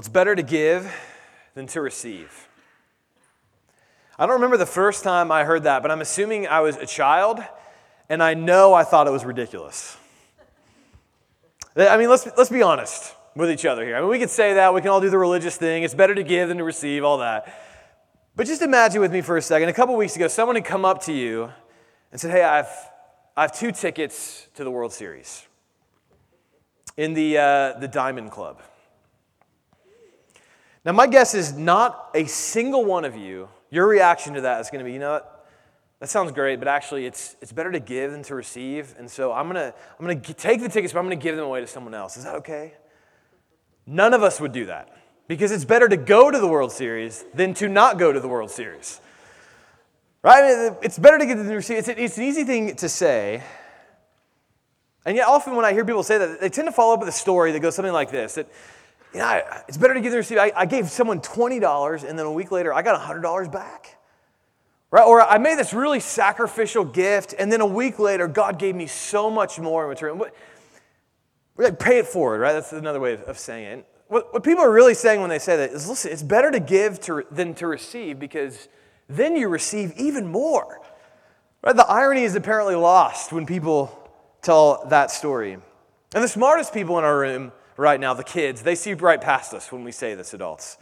Well, it's better to give than to receive. I don't remember the first time I heard that, but I'm assuming I was a child, and I know I thought it was ridiculous. I mean, let's, let's be honest with each other here. I mean, we could say that, we can all do the religious thing. It's better to give than to receive, all that. But just imagine with me for a second. A couple weeks ago, someone had come up to you and said, Hey, I have, I have two tickets to the World Series in the, uh, the Diamond Club. Now, my guess is not a single one of you, your reaction to that is going to be, you know what? That sounds great, but actually, it's, it's better to give than to receive. And so I'm going to I'm to take the tickets, but I'm going to give them away to someone else. Is that okay? None of us would do that because it's better to go to the World Series than to not go to the World Series. Right? I mean, it's better to get than to receive. It's, it's an easy thing to say. And yet, often when I hear people say that, they tend to follow up with a story that goes something like this that, you know, it's better to give than receive. I, I gave someone $20, and then a week later, I got $100 back. Right? Or I made this really sacrificial gift, and then a week later, God gave me so much more in return. What, like, pay it forward, right? That's another way of saying it. What, what people are really saying when they say that is listen, it's better to give to, than to receive because then you receive even more. Right? The irony is apparently lost when people tell that story. And the smartest people in our room right now, the kids, they see right past us when we say this, adults.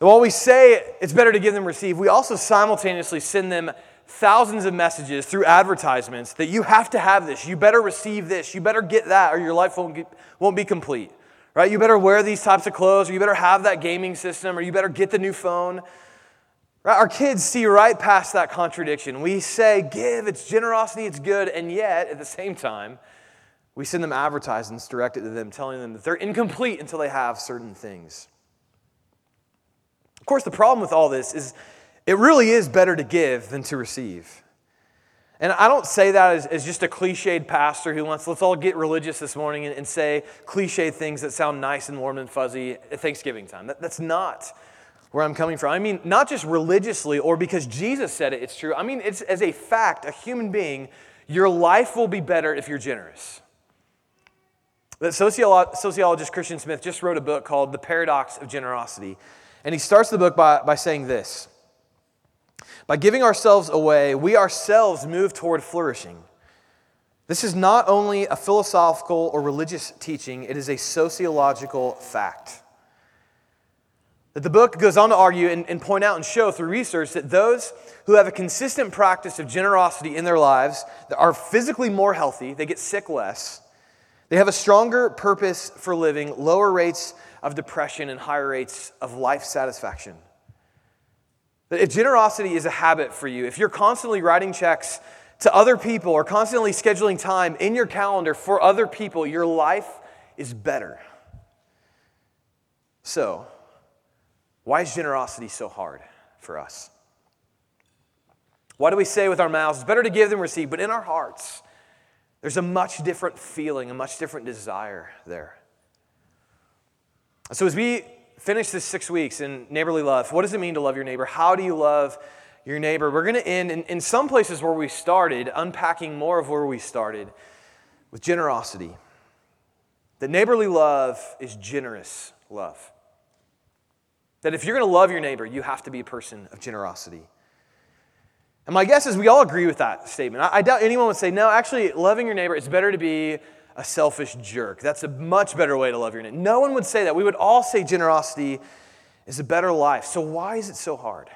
While we say it's better to give than receive, we also simultaneously send them thousands of messages through advertisements that you have to have this, you better receive this, you better get that, or your life won't, get, won't be complete. Right? You better wear these types of clothes, or you better have that gaming system, or you better get the new phone. Right? Our kids see right past that contradiction. We say, give, it's generosity, it's good, and yet, at the same time, we send them advertisements directed to them, telling them that they're incomplete until they have certain things. Of course, the problem with all this is it really is better to give than to receive. And I don't say that as, as just a cliched pastor who wants, let's all get religious this morning and, and say cliched things that sound nice and warm and fuzzy at Thanksgiving time. That, that's not where I'm coming from. I mean, not just religiously or because Jesus said it, it's true. I mean, it's as a fact, a human being, your life will be better if you're generous. The sociologist Christian Smith just wrote a book called The Paradox of Generosity. And he starts the book by, by saying this By giving ourselves away, we ourselves move toward flourishing. This is not only a philosophical or religious teaching, it is a sociological fact. That the book goes on to argue and, and, point out and show through research that those who have a consistent practice of generosity in their lives are physically more healthy, they get sick less, they have a stronger purpose for living, lower rates of depression, and higher rates of life satisfaction. If generosity is a habit for you, if you're constantly writing checks to other people or constantly scheduling time in your calendar for other people, your life is better. So, why is generosity so hard for us? Why do we say with our mouths, it's better to give than receive, but in our hearts, there's a much different feeling, a much different desire there. So, as we finish this six weeks in neighborly love, what does it mean to love your neighbor? How do you love your neighbor? We're going to end in, in some places where we started, unpacking more of where we started with generosity. That neighborly love is generous love. That if you're going to love your neighbor, you have to be a person of generosity. And my guess is we all agree with that statement. I, I doubt anyone would say, no, actually, loving your neighbor, it's better to be a selfish jerk. That's a much better way to love your neighbor. No one would say that. We would all say generosity is a better life. So why is it so hard?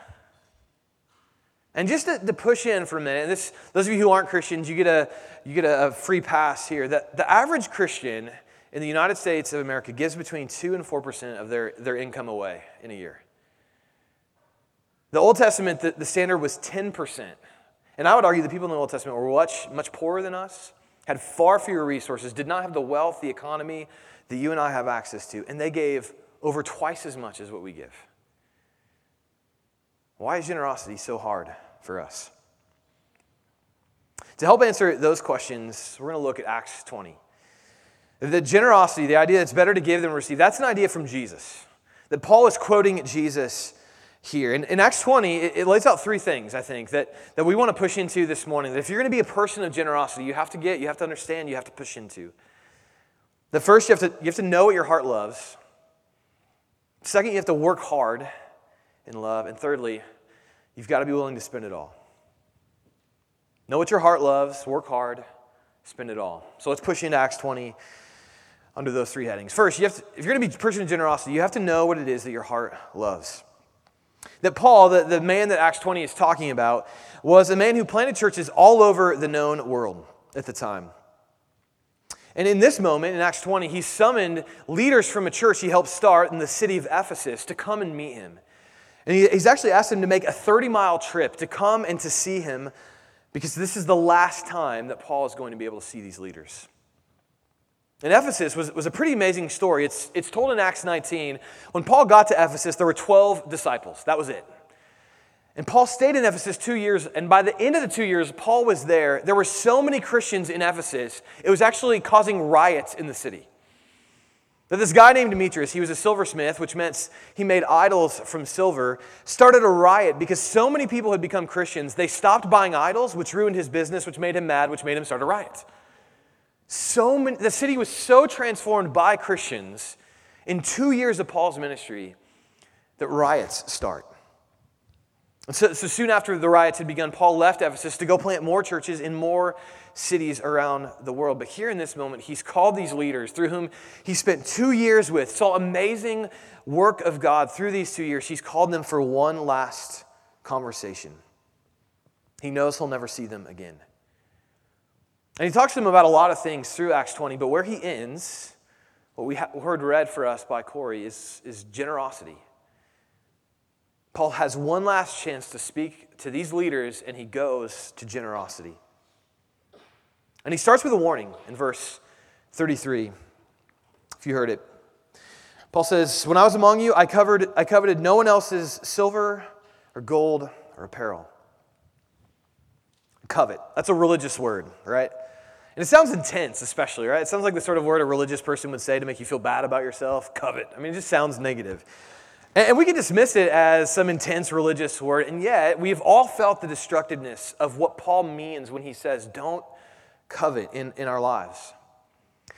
And just to, to push in for a minute, this, those of you who aren't Christians, you get a, you get a, a free pass here. That the average Christian in the United States of America gives between 2 and 4% of their, their income away in a year. The Old Testament, the, the standard was 10%. And I would argue the people in the Old Testament were much, much poorer than us, had far fewer resources, did not have the wealth, the economy that you and I have access to, and they gave over twice as much as what we give. Why is generosity so hard for us? To help answer those questions, we're going to look at Acts 20. The generosity, the idea that it's better to give than receive, that's an idea from Jesus. That Paul is quoting Jesus here. In, in Acts 20, it, it, lays out three things, I think, that, that we want to push into this morning. That if you're going to be a person of generosity, you have to get, you have to understand, you have to push into. The first, you have to, you have to know what your heart loves. Second, you have to work hard in love. And thirdly, you've got to be willing to spend it all. Know what your heart loves, work hard, spend it all. So let's push into Acts 20 under those three headings. First, you have to, if you're going to be pursuing generosity, you have to know what it is that your heart loves. That Paul, the, the man that Acts 20 is talking about, was a man who planted churches all over the known world at the time. And in this moment, in Acts 20, he summoned leaders from a church he helped start in the city of Ephesus to come and meet him. And he, he's actually asked them to make a 30 mile trip to come and to see him because this is the last time that Paul is going to be able to see these leaders. And Ephesus was, was a pretty amazing story. It's, it's told in Acts 19. When Paul got to Ephesus, there were 12 disciples. That was it. And Paul stayed in Ephesus two years, and by the end of the two years, Paul was there. There were so many Christians in Ephesus, it was actually causing riots in the city. That this guy named Demetrius, he was a silversmith, which meant he made idols from silver, started a riot because so many people had become Christians. They stopped buying idols, which ruined his business, which made him mad, which made him start a riot. So many, the city was so transformed by Christians in two years of Paul's ministry that riots start. So, so, soon after the riots had begun, Paul left Ephesus to go plant more churches in more cities around the world. But here in this moment, he's called these leaders through whom he spent two years with, saw amazing work of God through these two years. He's called them for one last conversation. He knows he'll never see them again. And he talks to them about a lot of things through Acts 20, but where he ends, what we heard read for us by Corey, is, is generosity. Paul has one last chance to speak to these leaders, and he goes to generosity. And he starts with a warning in verse 33, if you heard it. Paul says, When I was among you, I, covered, I coveted no one else's silver or gold or apparel. Covet. That's a religious word, right? And it sounds intense, especially, right? It sounds like the sort of word a religious person would say to make you feel bad about yourself. Covet. I mean, it just sounds negative. And we can dismiss it as some intense religious word, and yet we've all felt the destructiveness of what Paul means when he says, don't covet in, in our lives.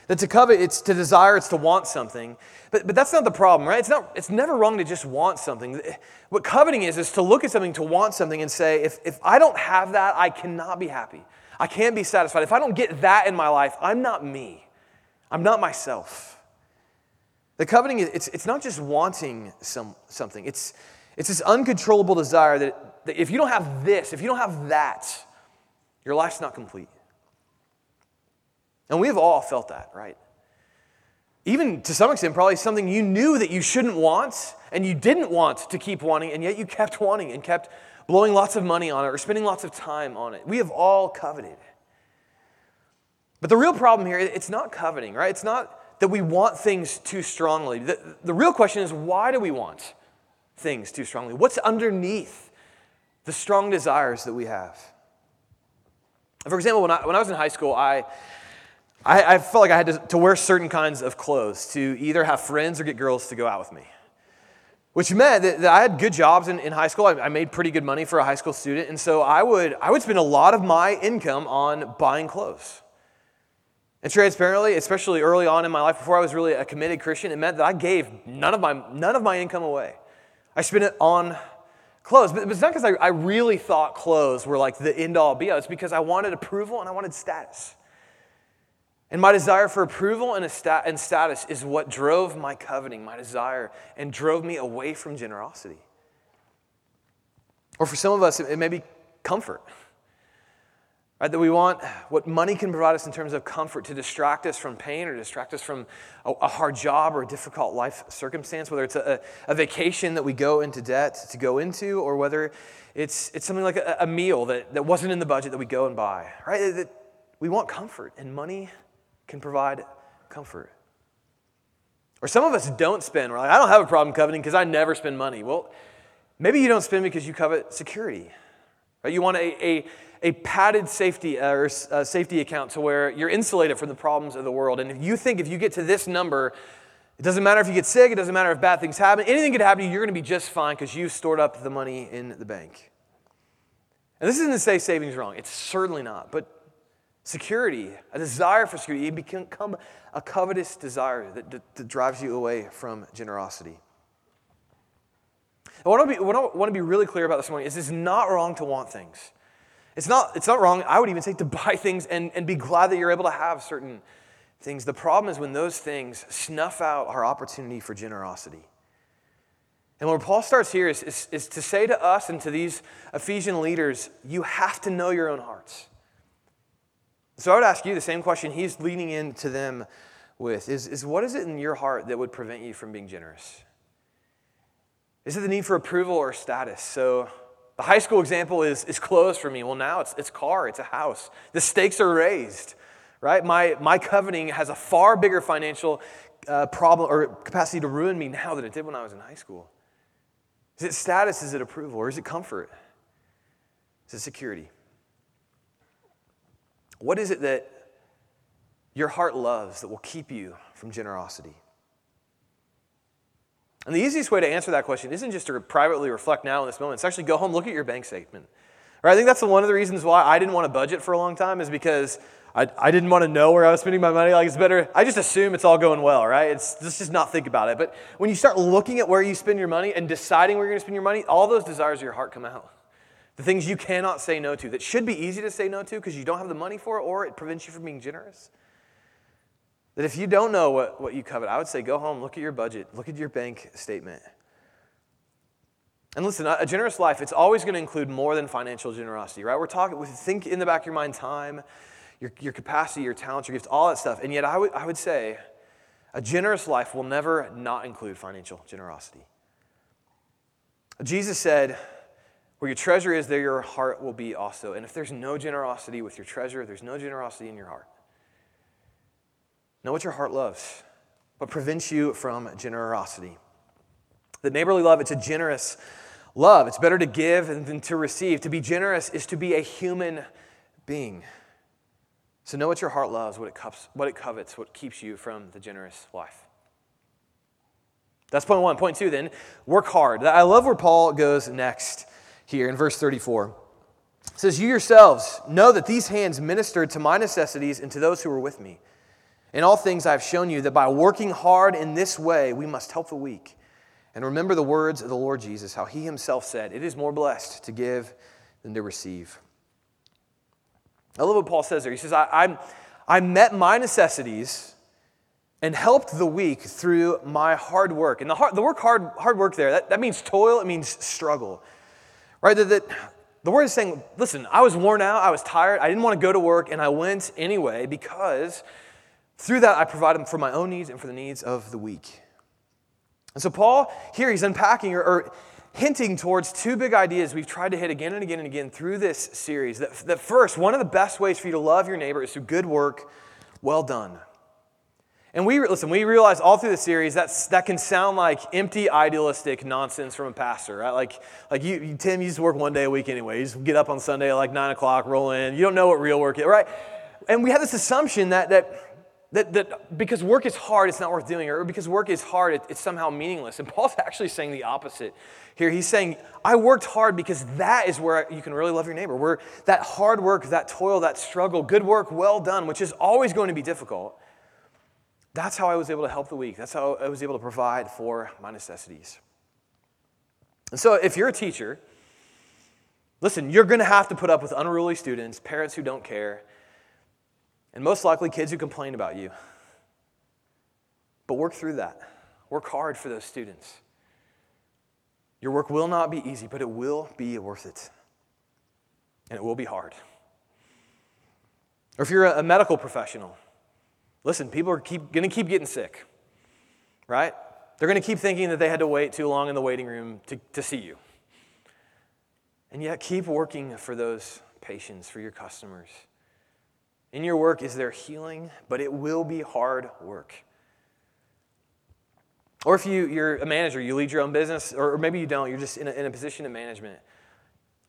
That to covet, it's to desire, it's to want something. But, but that's not the problem, right? It's, not, it's never wrong to just want something. What coveting is, is to look at something, to want something, and say, if, if I don't have that, I cannot be happy. I can't be satisfied. If I don't get that in my life, I'm not me. I'm not myself. The coveting, it's, it's not just wanting some, something, it's, it's this uncontrollable desire that, that if you don't have this, if you don't have that, your life's not complete. And we've all felt that, right? Even to some extent, probably something you knew that you shouldn't want and you didn't want to keep wanting, and yet you kept wanting and kept blowing lots of money on it or spending lots of time on it. We have all coveted. But the real problem here, it's not coveting, right? It's not that we want things too strongly. The, the real question is why do we want things too strongly? What's underneath the strong desires that we have? For example, when I, when I was in high school, I, I, I felt like I had to, to wear certain kinds of clothes to either have friends or get girls to go out with me. Which meant that, that I had good jobs in, in high school. I, I made pretty good money for a high school student. And so I would, I would spend a lot of my income on buying clothes. And transparently, especially early on in my life, before I was really a committed Christian, it meant that I gave none of my, none of my income away. I spent it on clothes. But, it's not because I, I really thought clothes were like the end all be all. It's because I wanted approval and I wanted status. And my desire for approval and, stat- and status is what drove my coveting, my desire, and drove me away from generosity. Or for some of us, it, it may be comfort. Right, that we want what money can provide us in terms of comfort to distract us from pain or distract us from a, a hard job or a difficult life circumstance, whether it's a, a, vacation that we go into debt to go into, or whether it's, it's something like a, a meal that, that wasn't in the budget that we go and buy. Right? That we want comfort, and money can provide comfort. Or some of us don't spend. We're like, I don't have a problem coveting because I never spend money. Well, maybe you don't spend because you covet security. Right? You want a, a a padded safety uh, or uh, safety account to where you're insulated from the problems of the world. And if you think if you get to this number, it doesn't matter if you get sick, it doesn't matter if bad things happen, anything could happen to you, you're going to be just fine because you stored up the money in the bank. And this isn't to say savings wrong, it's certainly not. But security, a desire for security, it become a covetous desire that, that, that drives you away from generosity. What I, be, what I want to be really clear about this morning is it's not wrong to want things. It's not, it's not wrong, I would even say, to buy things and, and be glad that you're able to have certain things. The problem is when those things snuff out our opportunity for generosity. And where Paul starts here is, is, is, to say to us and to these Ephesian leaders, you have to know your own hearts. So I would ask you the same question he's leading into them with is, is what is it in your heart that would prevent you from being generous? Is it the need for approval or status? So the high school example is, is closed for me. Well, now it's, it's car, it's a house. The stakes are raised, right? My, my coveting has a far bigger financial uh, problem or capacity to ruin me now than it did when I was in high school. Is it status? Is it approval? Or is it comfort? Is it security? What is it that your heart loves that will keep you from generosity? And the easiest way to answer that question isn't just to privately reflect now in this moment. It's actually go home, look at your bank statement. Right? I think that's one of the reasons why I didn't want to budget for a long time is because I, I didn't want to know where I was spending my money. Like it's better, I just assume it's all going well, right? It's let's just not think about it. But when you start looking at where you spend your money and deciding where you're going to spend your money, all those desires of your heart come out. The things you cannot say no to that should be easy to say no to because you don't have the money for it or it prevents you from being generous. That if you don't know what, what you covet, I would say go home, look at your budget, look at your bank statement. And listen, a generous life, it's always going to include more than financial generosity, right? We're talking, think in the back of your mind time, your, your capacity, your talents, your gifts, all that stuff. And yet, I would, I would say a generous life will never not include financial generosity. Jesus said, Where your treasure is, there your heart will be also. And if there's no generosity with your treasure, there's no generosity in your heart. Know what your heart loves, but prevents you from generosity. The neighborly love, it's a generous love. It's better to give than to receive. To be generous is to be a human being. So know what your heart loves, what it, cups, what it covets, what keeps you from the generous life. That's point one. Point two, then, work hard. I love where Paul goes next here in verse 34. It says, You yourselves know that these hands ministered to my necessities and to those who were with me. In all things I have shown you that by working hard in this way, we must help the weak. And remember the words of the Lord Jesus, how he himself said, It is more blessed to give than to receive. I love what Paul says there. He says, I, I, I met my necessities and helped the weak through my hard work. And the, hard, the work hard, hard work there, that, that means toil, it means struggle. Right? That, the word is saying, listen, I was worn out, I was tired, I didn't want to go to work, and I went anyway because through that I provided for my own needs and for the needs of the weak. And so Paul, here he's unpacking or, or hinting towards two big ideas we've tried to hit again and again and again through this series. That, that first, one of the best ways for you to love your neighbor is through good work, well done. And we listen, we realize all through the series that's, that can sound like empty, idealistic nonsense from a pastor, right? Like, like you, you, Tim, you just work one day a week anyway. You just get up on Sunday at like nine o'clock, roll in. You don't know what real work is, right? And we have this assumption that, that that, that because work is hard, it's not worth doing, or because work is hard, it, it's somehow meaningless. And Paul's actually saying the opposite here. He's saying, I worked hard because that is where you can really love your neighbor. Where that hard work, that toil, that struggle, good work, well done, which is always going to be difficult. That's how I was able to help the weak. That's how I was able to provide for my necessities. And so, if you're a teacher, listen, you're going to have to put up with unruly students, parents who don't care, and most likely kids who complain about you. But work through that. Work hard for those students. Your work will not be easy, but it will be worth it. And it will be hard. Or if you're a medical professional, listen, people are keep, going to keep getting sick, right? They're going to keep thinking that they had to wait too long in the waiting room to, to see you. And yet, keep working for those patients, for your customers. In your work is there healing, but it will be hard work. Or if you, you're a manager, you lead your own business, or maybe you don't, you're just in a, in a position of management.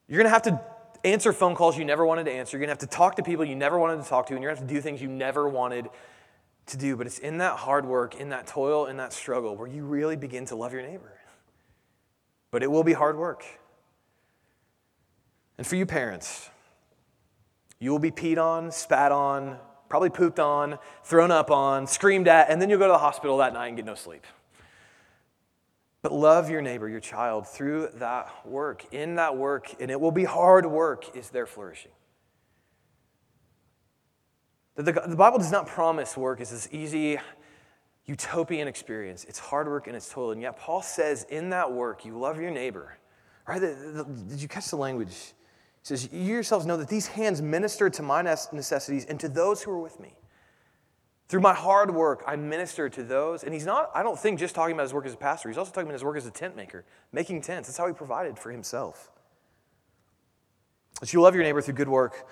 You're going to have to answer phone calls you never wanted to answer. You're going to have to talk to people you never wanted to talk to, and you're going to have to do things you never wanted to do. But it's in that hard work, in that toil, in that struggle where you really begin to love your neighbor. But it will be hard work. And for you parents, you will be peed on, spat on, probably pooped on, thrown up on, screamed at, and then you'll go to the hospital that night and get no sleep. But love your neighbor, your child, through that work. In that work, and it will be hard work, is their flourishing. The, the, the Bible does not promise work as this easy utopian experience. It's hard work and it's toil. And yet, Paul says in that work, you love your neighbor. Right? Did you catch the language? He says, You yourselves know that these hands ministered to my necessities and to those who were with me. Through my hard work, I minister to those. And he's not, I don't think, just talking about his work as a pastor. He's also talking about his work as a tent maker, making tents. That's how he provided for himself. That you love your neighbor through good work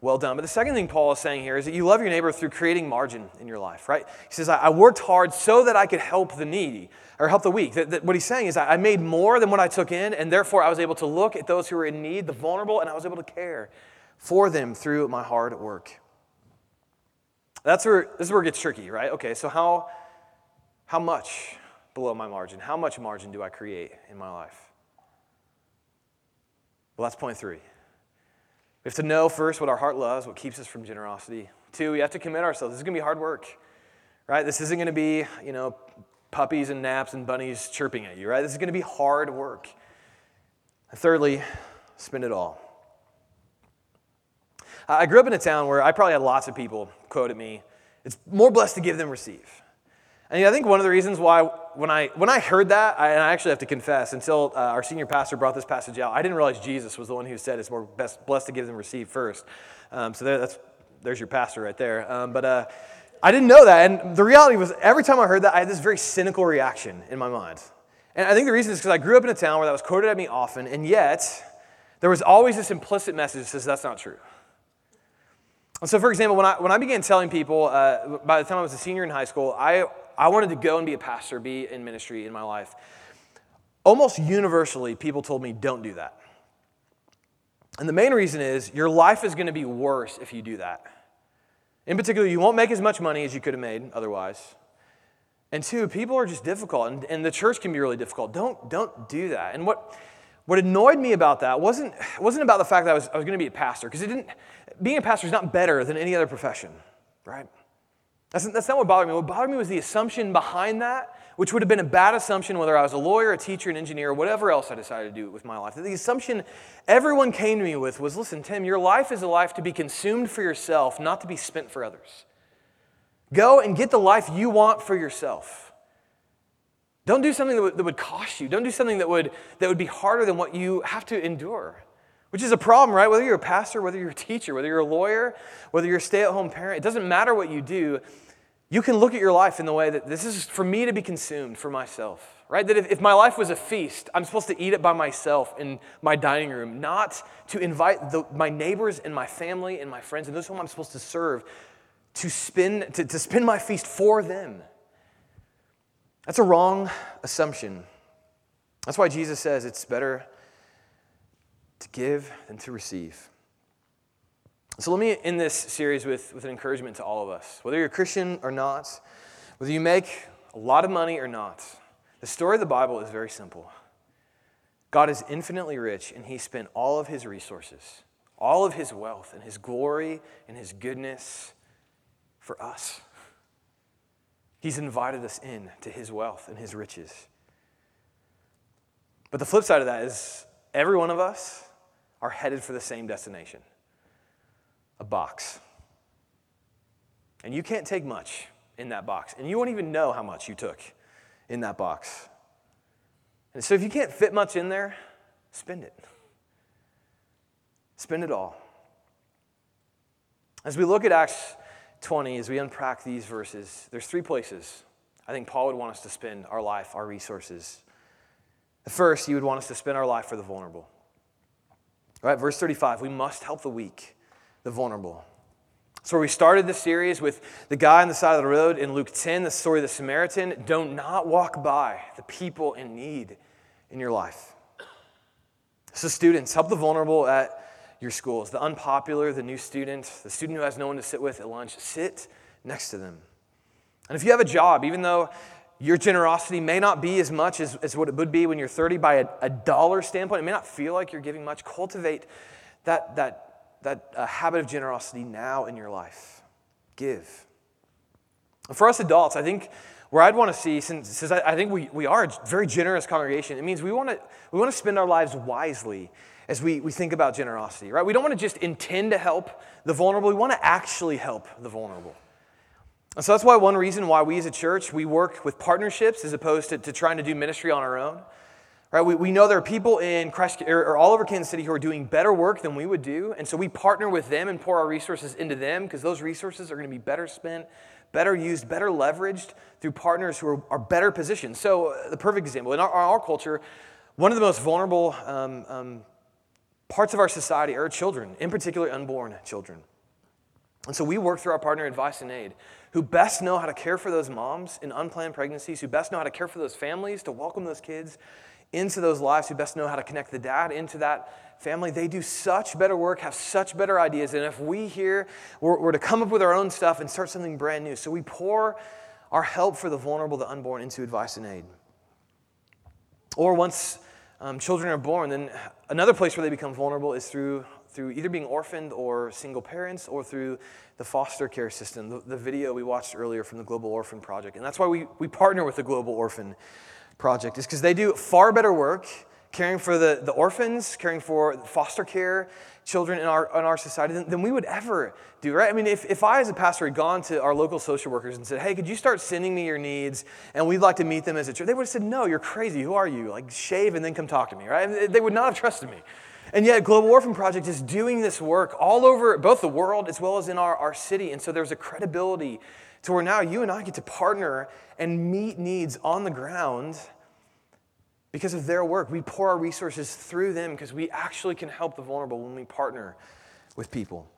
well done. But the second thing Paul is saying here is that you love your neighbor through creating margin in your life, right? He says, I worked hard so that I could help the needy or help the weak. That, that what he's saying is, I made more than what I took in, and therefore I was able to look at those who were in need, the vulnerable, and I was able to care for them through my hard work. That's where this is where it gets tricky, right? Okay, so how how much below my margin? How much margin do I create in my life? Well, that's point three. We have to know first what our heart loves, what keeps us from generosity. Two, we have to commit ourselves. This is going to be hard work, right? This isn't going to be, you know, puppies and naps and bunnies chirping at you, right? This is going to be hard work. And thirdly, spend it all. I grew up in a town where I probably had lots of people quote at me, it's more blessed to give than receive. And I think one of the reasons why, when I, when I heard that, I, and I actually have to confess, until uh, our senior pastor brought this passage out, I didn't realize Jesus was the one who said it's more best, blessed to give than receive first. Um, so there, that's, there's your pastor right there. Um, but uh, I didn't know that. And the reality was, every time I heard that, I had this very cynical reaction in my mind. And I think the reason is because I grew up in a town where that was quoted at me often, and yet there was always this implicit message that says that's not true. And so, for example, when I, when I began telling people, uh, by the time I was a senior in high school, I I wanted to go and be a pastor, be in ministry in my life. Almost universally, people told me, don't do that. And the main reason is your life is going to be worse if you do that. In particular, you won't make as much money as you could have made otherwise. And two, people are just difficult, and, and the church can be really difficult. Don't, don't do that. And what, what annoyed me about that wasn't, wasn't about the fact that I was, I was going to be a pastor, because it didn't, being a pastor is not better than any other profession, right? That's, that's not what bothered me. What bothered me was the assumption behind that, which would have been a bad assumption whether I was a lawyer, a teacher, an engineer, or whatever else I decided to do with my life. The assumption everyone came to me with was listen, Tim, your life is a life to be consumed for yourself, not to be spent for others. Go and get the life you want for yourself. Don't do something that would, that would cost you. Don't do something that would, that would be harder than what you have to endure. Which is a problem, right? Whether you're a pastor, whether you're a teacher, whether you're a lawyer, whether you're a stay at home parent, it doesn't matter what you do. You can look at your life in the way that this is for me to be consumed for myself, right? That if, if my life was a feast, I'm supposed to eat it by myself in my dining room, not to invite the, my neighbors and my family and my friends and those whom I'm supposed to serve to spend, to, to spend my feast for them. That's a wrong assumption. That's why Jesus says it's better to give than to receive. So let me end this series with, with an encouragement to all of us. Whether you're a Christian or not, whether you make a lot of money or not, the story of the Bible is very simple. God is infinitely rich, and He spent all of His resources, all of His wealth, and His glory and His goodness for us. He's invited us in to His wealth and His riches. But the flip side of that is every one of us are headed for the same destination a box. And you can't take much in that box. And you won't even know how much you took in that box. And so if you can't fit much in there, spend it. Spend it all. As we look at Acts 20, as we unpack these verses, there's three places I think Paul would want us to spend our life, our resources. The first, he would want us to spend our life for the vulnerable. All right, verse 35 we must help the weak, the vulnerable. So, we started this series with the guy on the side of the road in Luke 10, the story of the Samaritan. Do not not walk by the people in need in your life. So, students, help the vulnerable at your schools the unpopular, the new student, the student who has no one to sit with at lunch. Sit next to them. And if you have a job, even though your generosity may not be as much as, as what it would be when you're 30 by a, a dollar standpoint. It may not feel like you're giving much. Cultivate that, that, that uh, habit of generosity now in your life. Give. For us adults, I think where I'd want to see, since, since I, I think we, we are a very generous congregation, it means we want to we want to spend our lives wisely as we, we think about generosity, right? We don't want to just intend to help the vulnerable, we want to actually help the vulnerable. And so that's why one reason why we as a church, we work with partnerships as opposed to, to trying to do ministry on our own. Right? We, we know there are people in Christ, or, or all over Kansas City who are doing better work than we would do. And so we partner with them and pour our resources into them because those resources are going to be better spent, better used, better leveraged through partners who are, are better positioned. So, uh, the perfect example in our, our culture, one of the most vulnerable um, um, parts of our society are children, in particular, unborn children. And so we work through our partner Advice and Aid, who best know how to care for those moms in unplanned pregnancies, who best know how to care for those families, to welcome those kids into those lives, who best know how to connect the dad into that family. They do such better work, have such better ideas. And if we here were, were to come up with our own stuff and start something brand new, so we pour our help for the vulnerable, the unborn into Advice and Aid. Or once um, children are born, then another place where they become vulnerable is through, through either being orphaned or single parents or through the foster care system, the, the video we watched earlier from the Global Orphan Project. And that's why we, we partner with the Global Orphan Project, is because they do far better work caring for the, the orphans, caring for foster care children in our, in our society than, than we would ever do, right? I mean, if, if I, as a pastor, had gone to our local social workers and said, hey, could you start sending me your needs and we'd like to meet them as a church, they would have said, no, you're crazy. Who are you? Like, shave and then come talk to me, right? They would not have trusted me. And yet, Global Orphan Project is doing this work all over both the world as well as in our, our city. And so there's a credibility to where now you and I get to partner and meet needs on the ground because of their work. We pour our resources through them because we actually can help the vulnerable when we partner with people.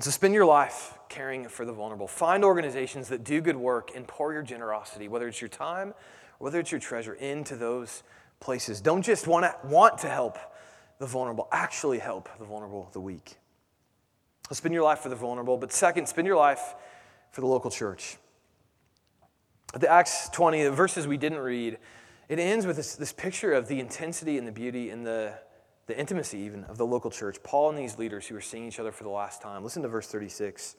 So spend your life caring for the vulnerable. Find organizations that do good work and pour your generosity, whether it's your time or whether it's your treasure, into those places. Don't just want to, want to help the vulnerable, actually help the vulnerable, the weak. So spend your life for the vulnerable, but second, spend your life for the local church. The Acts 20, the verses we didn't read, it ends with this, this picture of the intensity and the beauty and the, the intimacy, even, of the local church. Paul and these leaders who were seeing each other for the last time. Listen to verse 36.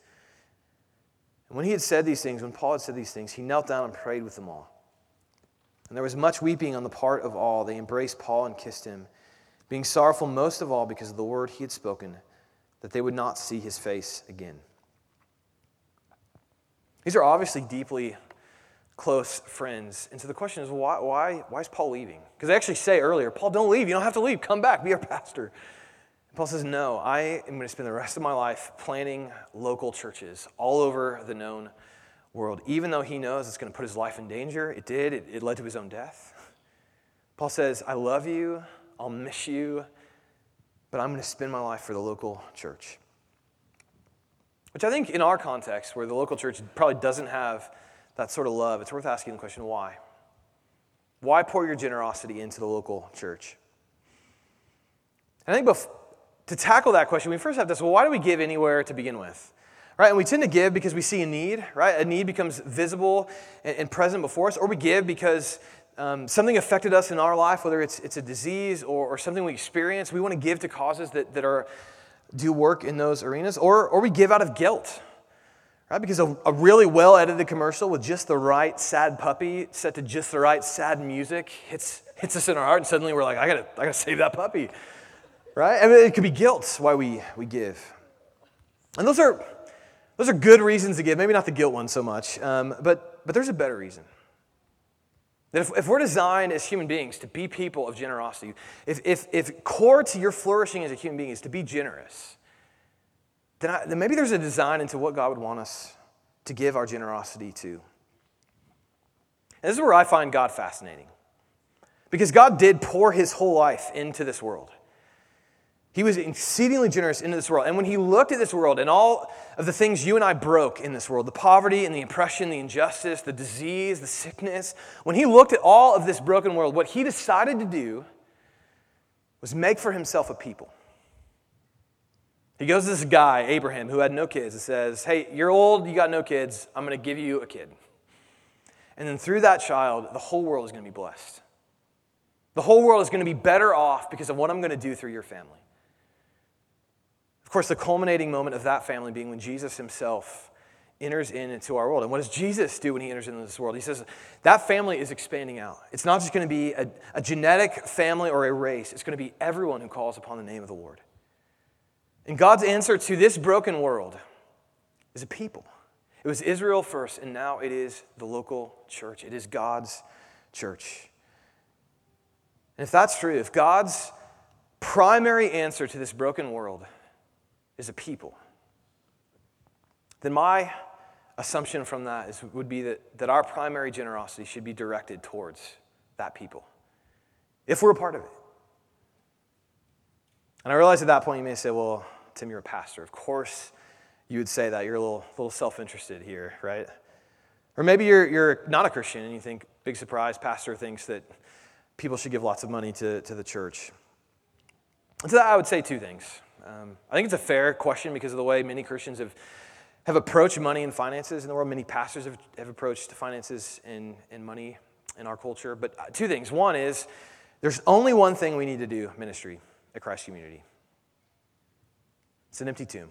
And when he had said these things, when Paul had said these things, he knelt down and prayed with them all. And there was much weeping on the part of all. They embraced Paul and kissed him, being sorrowful most of all because of the word he had spoken, that they would not see his face again. These are obviously deeply close friends. And so the question is, why, why, why is Paul leaving? Because they actually say earlier, Paul, don't leave. You don't have to leave. Come back. Be our pastor. And Paul says, no, I am going to spend the rest of my life planting local churches all over the known world. Even though he knows it's going to put his life in danger, it did. It, it led to his own death. Paul says, I love you. I'll miss you. But I'm going to spend my life for the local church. Which I think in our context, where the local church probably doesn't have that sort of love, it's worth asking the question why? Why pour your generosity into the local church? And I think bef- to tackle that question, we first have to say, well, why do we give anywhere to begin with? Right? And we tend to give because we see a need, right? A need becomes visible and, and present before us, or we give because um, something affected us in our life, whether it's, it's a disease or, or something we experience. We want to give to causes that, that are, do work in those arenas, or, or we give out of guilt, Right? Because a, a really well edited commercial with just the right sad puppy set to just the right sad music hits, hits us in our heart, and suddenly we're like, I gotta, I gotta save that puppy. Right? I mean, it could be guilt why we, we give. And those are, those are good reasons to give, maybe not the guilt one so much, um, but, but there's a better reason. That if, if we're designed as human beings to be people of generosity, if, if, if core to your flourishing as a human being is to be generous, then, I, then maybe there's a design into what God would want us to give our generosity to. And this is where I find God fascinating. Because God did pour his whole life into this world. He was exceedingly generous into this world. And when he looked at this world and all of the things you and I broke in this world the poverty and the oppression, the injustice, the disease, the sickness when he looked at all of this broken world, what he decided to do was make for himself a people. He goes to this guy, Abraham, who had no kids, and says, Hey, you're old, you got no kids, I'm going to give you a kid. And then through that child, the whole world is going to be blessed. The whole world is going to be better off because of what I'm going to do through your family. Course, the culminating moment of that family being when Jesus himself enters in into our world. And what does Jesus do when he enters into this world? He says that family is expanding out. It's not just going to be a, a genetic family or a race, it's going to be everyone who calls upon the name of the Lord. And God's answer to this broken world is a people. It was Israel first, and now it is the local church. It is God's church. And if that's true, if God's primary answer to this broken world is a people, then my assumption from that is, would be that, that our primary generosity should be directed towards that people, if we're a part of it. And I realize at that point you may say, well, Tim, you're a pastor. Of course you would say that. You're a little, little self interested here, right? Or maybe you're, you're not a Christian and you think, big surprise, pastor thinks that people should give lots of money to, to the church. And to that, I would say two things. Um, I think it's a fair question because of the way many Christians have, have approached money and finances in the world. Many pastors have, have approached finances and, and money in our culture. But uh, two things. One is there's only one thing we need to do ministry at Christ Community it's an empty tomb.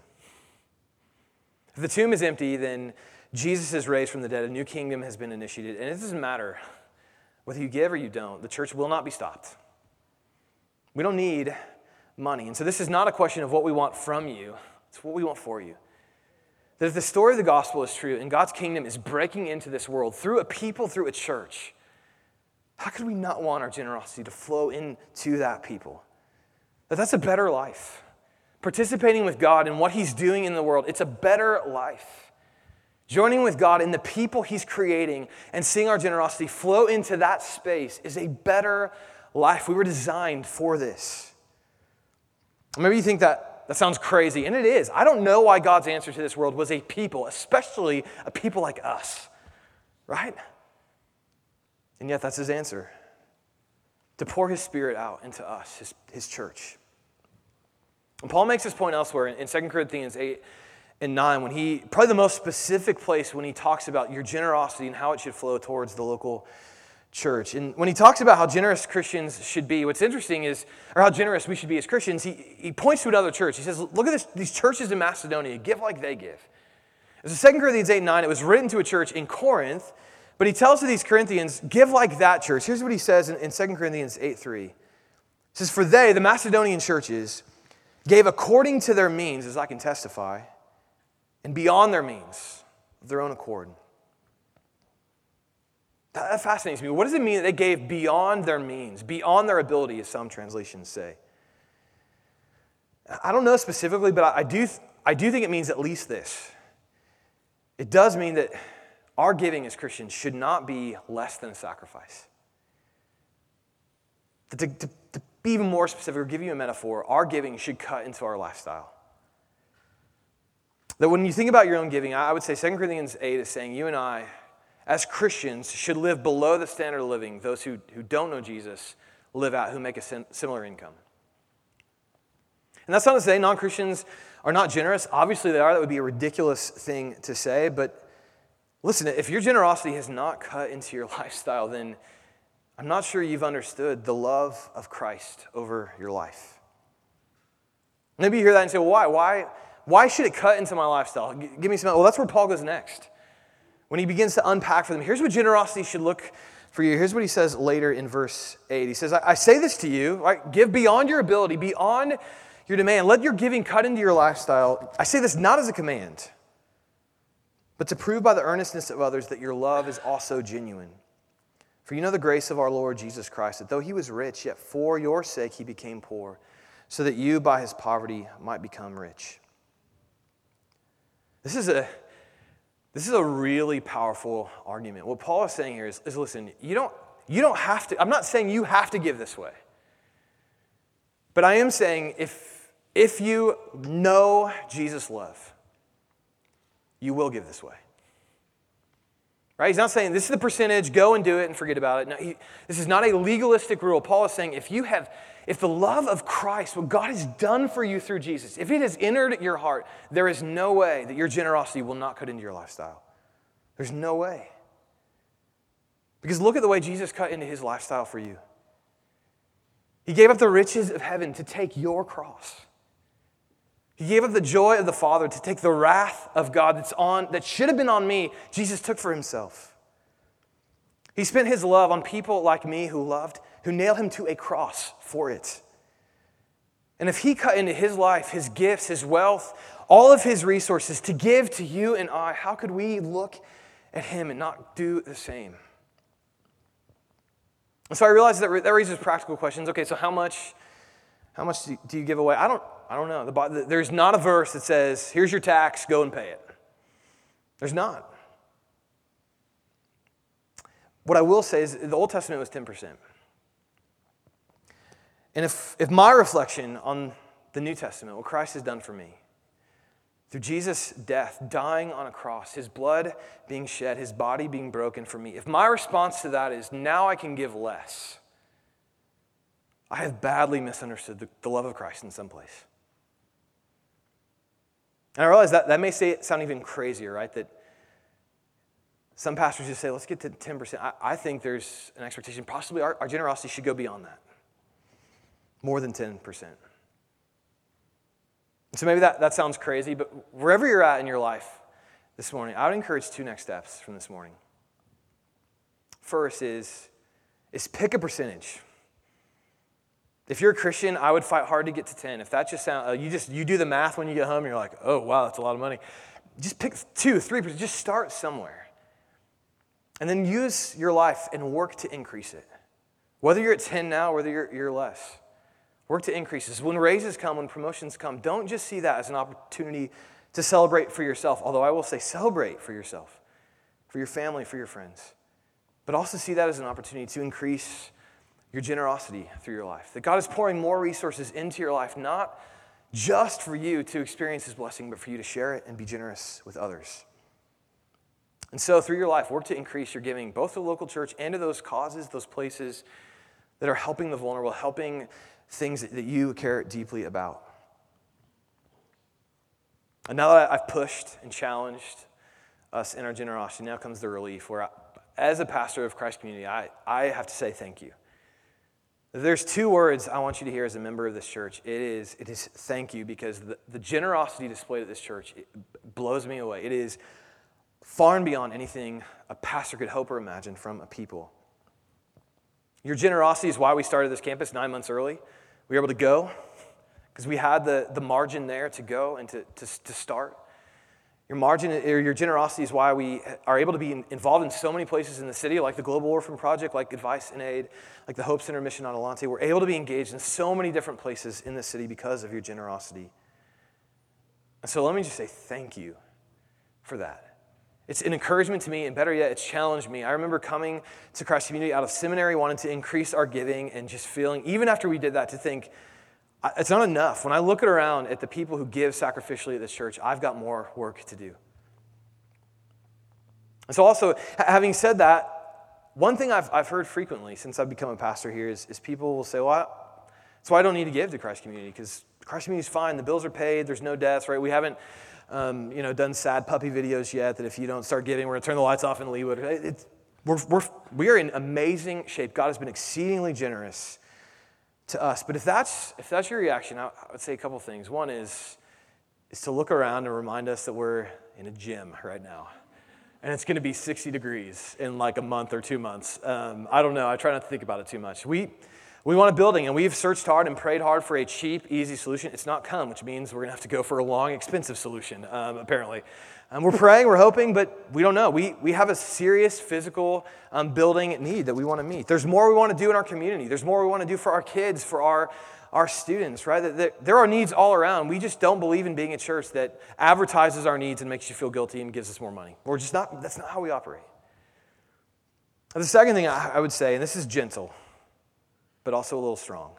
If the tomb is empty, then Jesus is raised from the dead. A new kingdom has been initiated. And it doesn't matter whether you give or you don't, the church will not be stopped. We don't need money. And so this is not a question of what we want from you, it's what we want for you. That if the story of the gospel is true and God's kingdom is breaking into this world through a people, through a church, how could we not want our generosity to flow into that people? That that's a better life participating with God in what He's doing in the world, it's a better life. Joining with God in the people He's creating and seeing our generosity flow into that space is a better life. We were designed for this. Maybe you think that that sounds crazy, and it is. I don't know why God's answer to this world was a people, especially a people like us, right? And yet, that's His answer to pour His Spirit out into us, His, his church. And Paul makes this point elsewhere in, 2 Corinthians 8 and 9, when he, probably the most specific place when he talks about your generosity and how it should flow towards the local church. And when he talks about how generous Christians should be, what's interesting is, or how generous we should be as Christians, he, he points to another church. He says, Look at this, these churches in Macedonia, give like they give. As 2 Corinthians 8 9, it was written to a church in Corinth, but he tells to these Corinthians, give like that church. Here's what he says in, in 2 Corinthians 8 3. He says, For they, the Macedonian churches, gave according to their means, as I can testify, and beyond their means of their own accord. That fascinates me. What does it mean that they gave beyond their means, beyond their ability, as some translations say? I don't know specifically, but I do, I do think it means at least this. It does mean that our giving as Christians should not be less than a sacrifice. To, to, to be even more specific or give you a metaphor, our giving should cut into our lifestyle. That when you think about your own giving, I would say 2 Corinthians 8 is saying you and I, as Christians, should live below the standard of living those who, who don't know Jesus live out, who make a similar income. And that's not to say non Christians are not generous. Obviously, they are. That would be a ridiculous thing to say. But listen, if your generosity has not cut into your lifestyle, then I'm not sure you've understood the love of Christ over your life. Maybe you hear that and say, well, why? Why, why should it cut into my lifestyle? Give me some. Well, that's where Paul goes next. When he begins to unpack for them, here's what generosity should look for you. Here's what he says later in verse 8. He says, I, I say this to you, right? Give beyond your ability, beyond your demand. Let your giving cut into your lifestyle. I say this not as a command, but to prove by the earnestness of others that your love is also genuine. For you know the grace of our Lord Jesus Christ, that though he was rich, yet for your sake he became poor, so that you by his poverty might become rich. This is a, this is a really powerful argument. What Paul is saying here is, is listen, you don't, you don't have to, I'm not saying you have to give this way. But I am saying if, if you know Jesus' love, you will give this way. Right? He's not saying this is the percentage, go and do it and forget about it. No, he, this is not a legalistic rule. Paul is saying if you have, if the love of Christ, what God has done for you through Jesus, if it has entered your heart, there is no way that your generosity will not cut into your lifestyle. There's no way. Because look at the way Jesus cut into his lifestyle for you. He gave up the riches of heaven to take your cross. He gave up the joy of the Father to take the wrath of God that's on that should have been on me. Jesus took for himself. He spent his love on people like me who loved, who nailed him to a cross for it. And if he cut into his life, his gifts, his wealth, all of his resources to give to you and I, how could we look at him and not do the same? And so I realized that that raises practical questions. Okay, so how much, how much do you give away? I don't, I don't know. The, there's not a verse that says, here's your tax, go and pay it. There's not. What I will say is the Old Testament was 10%. And if, if my reflection on the New Testament, what Christ has done for me, through Jesus' death, dying on a cross, his blood being shed, his body being broken for me, if my response to that is now I can give less, I have badly misunderstood the, the love of Christ in some place. And I realize that that may say, sound even crazier, right? That some pastors just say, let's get to 10%. I, I think there's an expectation, possibly our, our generosity should go beyond that, more than 10%. So maybe that, that sounds crazy, but wherever you're at in your life this morning, I would encourage two next steps from this morning. First is, is pick a percentage. If you're a Christian, I would fight hard to get to 10. If that just sounds, uh, you just, you do the math when you get home, you're like, oh, wow, that's a lot of money. Just pick two, three. Just start somewhere. And then use your life and work to increase it. Whether you're at 10 now, whether you're, you're less. Work to increases. When raises come, when promotions come, don't just see that as an opportunity to celebrate for yourself, although I will say celebrate for yourself, for your family, for your friends. But also see that as an opportunity to increase your generosity through your life. That God is pouring more resources into your life, not just for you to experience His blessing, but for you to share it and be generous with others. And so, through your life, work to increase your giving, both to the local church and to those causes, those places that are helping the vulnerable, helping things that you care deeply about. And now that I've pushed and challenged us in our generosity, now comes the relief where, I, as a pastor of Christ Community, I, I have to say thank you. There's two words I want you to hear as a member of this church. It is, it is thank you because the, the generosity displayed at this church blows me away. It is far and beyond anything a pastor could hope or imagine from a people. Your generosity is why we started this campus nine months early. We were able to go because we had the, the margin there to go and to, to, to start. Your margin or your generosity is why we are able to be involved in so many places in the city, like the Global Orphan Project, like Advice and Aid, like the Hope Center Mission Adelante. We're able to be engaged in so many different places in the city because of your generosity. And so let me just say thank you for that. It's an encouragement to me, and better yet, it's challenged me. I remember coming to Christ Community out of seminary, wanting to increase our giving, and just feeling, even after we did that, to think, it's not enough. When I look around at the people who give sacrificially at this church, I've got more work to do. And so, also, having said that, one thing I've, I've heard frequently since I've become a pastor here is, is people will say, well, so I don't need to give to Christ Community because Christ Community is fine. The bills are paid. There's no deaths, right? We haven't um, you know, done sad puppy videos yet that if you don't start giving, we're going to turn the lights off in Leawood. It's, we're, we're, we are in amazing shape. God has been exceedingly generous to us. But if that's, if that's your reaction, I, I would say a couple things. One is, is to look around and remind us that we're in a gym right now. And it's going to be 60 degrees in like a month or two months. Um, I don't know. I try not to think about it too much. We, we want a building, and we've searched hard and prayed hard for a cheap, easy solution. It's not come, which means we're going to have to go for a long, expensive solution, um, apparently. Um, we're praying, we're hoping, but we don't know. We, we have a serious physical um, building need that we want to meet. There's more we want to do in our community, there's more we want to do for our kids, for our, our students, right? There, there are needs all around. We just don't believe in being a church that advertises our needs and makes you feel guilty and gives us more money. We're just not, that's not how we operate. The second thing I would say, and this is gentle, but also a little strong.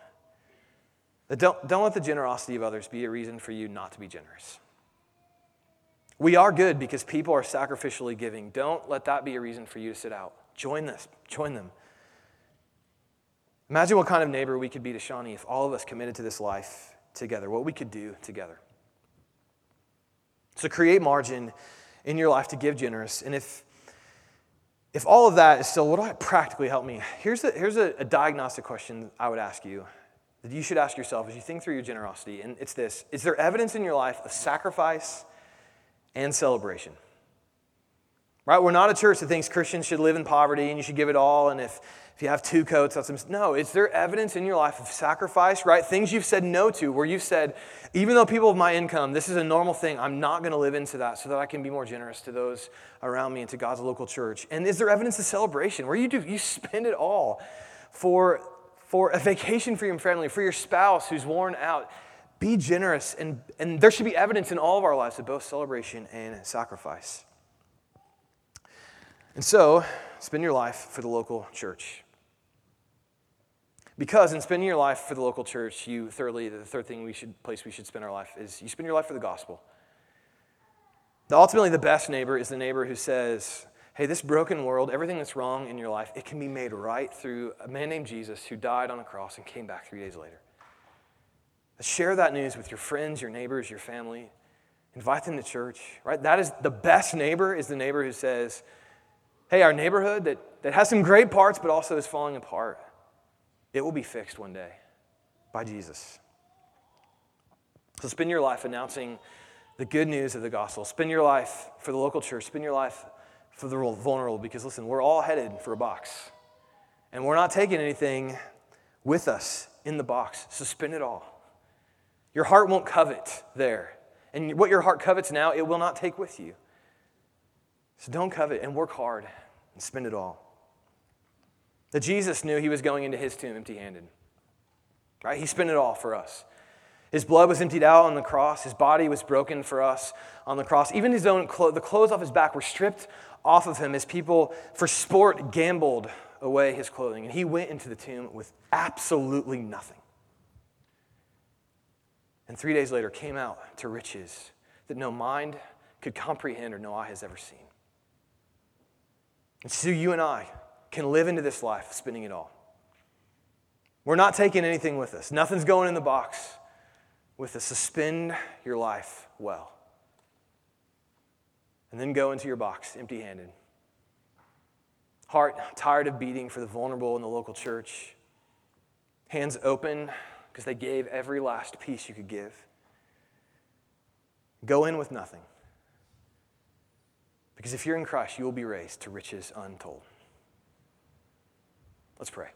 That don't, don't let the generosity of others be a reason for you not to be generous. We are good because people are sacrificially giving. Don't let that be a reason for you to sit out. Join this, join them. Imagine what kind of neighbor we could be to Shawnee if all of us committed to this life together, what we could do together. So create margin in your life to give generous. And if if all of that is still, what do I practically help me? Here's, a, here's a, a diagnostic question I would ask you that you should ask yourself as you think through your generosity, and it's this Is there evidence in your life of sacrifice and celebration? Right? We're not a church that thinks Christians should live in poverty and you should give it all, and if, if you have two coats, that's. No, is there evidence in your life of sacrifice, right? Things you've said no to, where you've said, even though people of my income, this is a normal thing, I'm not going to live into that so that I can be more generous to those around me and to God's local church. And is there evidence of celebration where you do, you spend it all for for a vacation for your family, for your spouse who's worn out. Be generous, and, and there should be evidence in all of our lives of both celebration and sacrifice. And so, spend your life for the local church. Because in spending your life for the local church, you thirdly, the third thing we should place we should spend our life is you spend your life for the gospel. The, ultimately, the best neighbor is the neighbor who says, hey, this broken world, everything that's wrong in your life, it can be made right through a man named Jesus who died on a cross and came back three days later. Share that news with your friends, your neighbors, your family. Invite them to church, right? That is the best neighbor is the neighbor who says, hey, our neighborhood that, that has some great parts but also is falling apart, it will be fixed one day by Jesus. So spend your life announcing the good news of the gospel. Spend your life for the local church. Spend your life for the vulnerable because, listen, we're all headed for a box. And we're not taking anything with us in the box. So spend it all. Your heart won't covet there. And what your heart covets now, it will not take with you. So don't covet and work hard and spend it all. That Jesus knew he was going into his tomb empty handed. Right? He spent it all for us. His blood was emptied out on the cross. His body was broken for us on the cross. Even his own the clothes off his back were stripped off of him as people, for sport, gambled away his clothing. And he went into the tomb with absolutely nothing. And three days later came out to riches that no mind could comprehend or no eye has ever seen. And so you and I can live into this life spending it all. We're not taking anything with us, nothing's going in the box with us. Suspend your life well and then go into your box empty handed. Heart tired of beating for the vulnerable in the local church, hands open because they gave every last piece you could give. Go in with nothing. Because if you're in Christ, you will be raised to riches untold. Let's pray.